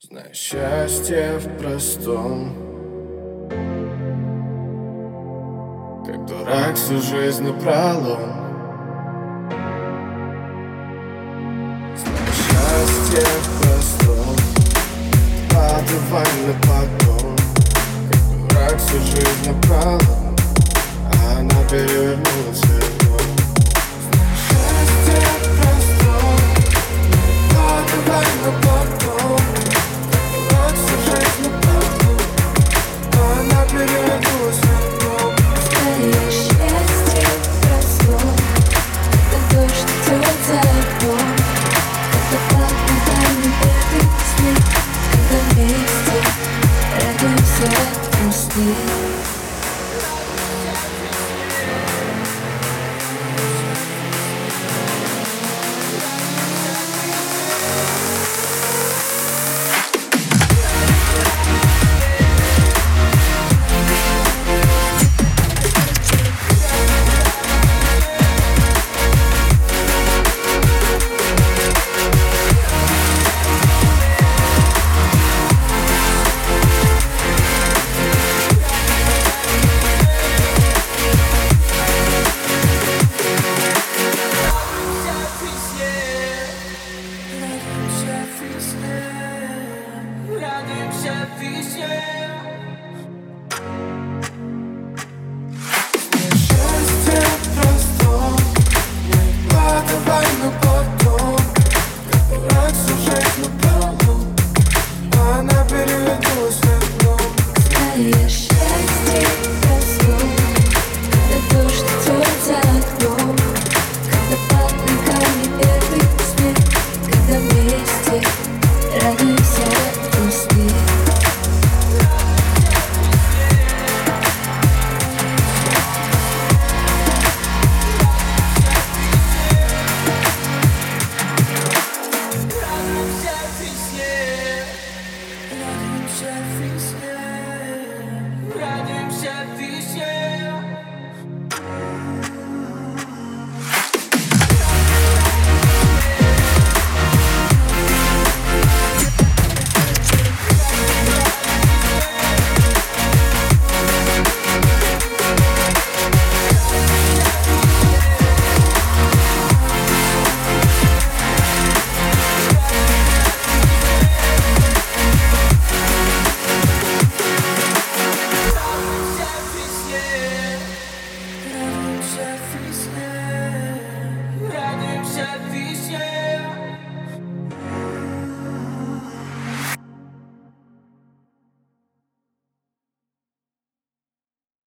Знаю счастье в простом. Как дурак всю жизнь напролом. Знаю счастье в простом. Подавай на потом Как дурак всю жизнь напролом. А она перевернулась верхом Знаю счастье в простом. Подавай на потом see. Selfish, yeah. Nothing selfish, yeah.